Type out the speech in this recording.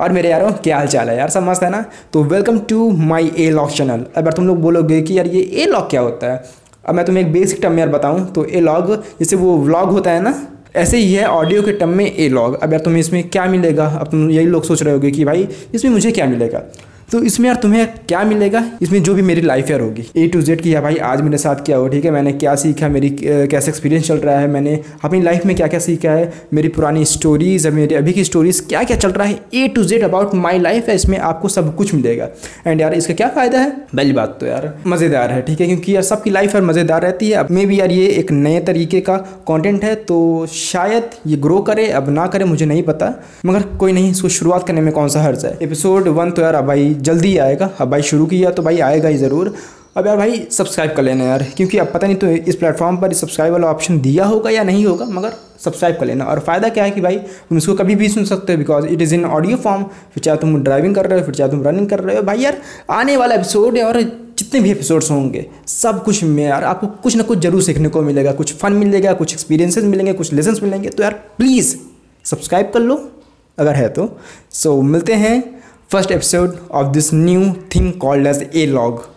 और मेरे यारों, क्या हाल चाल है? यार सब मस्त है ना? तो welcome to my vlog channel अगर तुम लोग बोलोगे कि यार ये ए लॉग क्या होता है? अब मैं तुम्हें एक बेसिक टर्म यार बताऊँ तो ए लॉग जैसे वो व्लॉग होता है ना, ऐसे ही है ऑडियो के टर्म में ए लॉग अब यार तुम्हें इसमें क्या मिलेगा? अब तुम यही लोग सोच रहे होगे कि भाई, इसमें मुझे क्या मिलेगा? तो इसमें यार तुम्हें क्या मिलेगा? इसमें जो भी मेरी लाइफ यार होगी। ए टू जेड की, यार भाई, आज मेरे साथ क्या हो ठीक है, मैंने क्या सीखा? मेरी कैसा एक्सपीरियंस चल रहा है? मैंने अपनी लाइफ में क्या क्या सीखा है? मेरी पुरानी स्टोरीज मेरी अभी की स्टोरीज क्या क्या चल रहा है? A to Z about my life है, इसमें आपको सब कुछ मिलेगा। एंड यार, इसका क्या फ़ायदा है? पहली बात तो यार, मज़ेदार है, ठीक है? क्योंकि यार सबकी लाइफ यार मज़ेदार रहती है। अब मे भी यार ये एक नए तरीके का कॉन्टेंट है तो शायद ये ग्रो करे, अब ना करे, मुझे नहीं पता। मगर कोई नहीं, इसको शुरुआत करने में कौन सा हर्ज है? एपिसोड वन तो यार भाई जल्दी ही आएगा। अब भाई शुरू किया तो भाई आएगा ही ज़रूर। अब यार भाई सब्सक्राइब कर लेना यार क्योंकि अब पता नहीं तो इस प्लेटफॉर्म पर सब्सक्राइब वाला ऑप्शन दिया होगा या नहीं होगा मगर सब्सक्राइब कर लेना। और फ़ायदा क्या है कि भाई तुम इसको कभी भी सुन सकते हो because it is in audio form फिर चाहे तुम ड्राइविंग कर रहे हो फिर चाहे तुम रनिंग कर रहे हो भाई यार आने वाला एपिसोड है और जितने भी एपिसोड्स होंगे सब कुछ में यार आपको कुछ ना कुछ ज़रूर सीखने को मिलेगा। कुछ फन मिलेगा कुछ एक्सपीरियंसेस मिलेंगे कुछ लेसन मिलेंगे। तो यार प्लीज़ सब्सक्राइब कर लो अगर है तो। सो so, मिलते हैं। first episode of this new thing called as a log.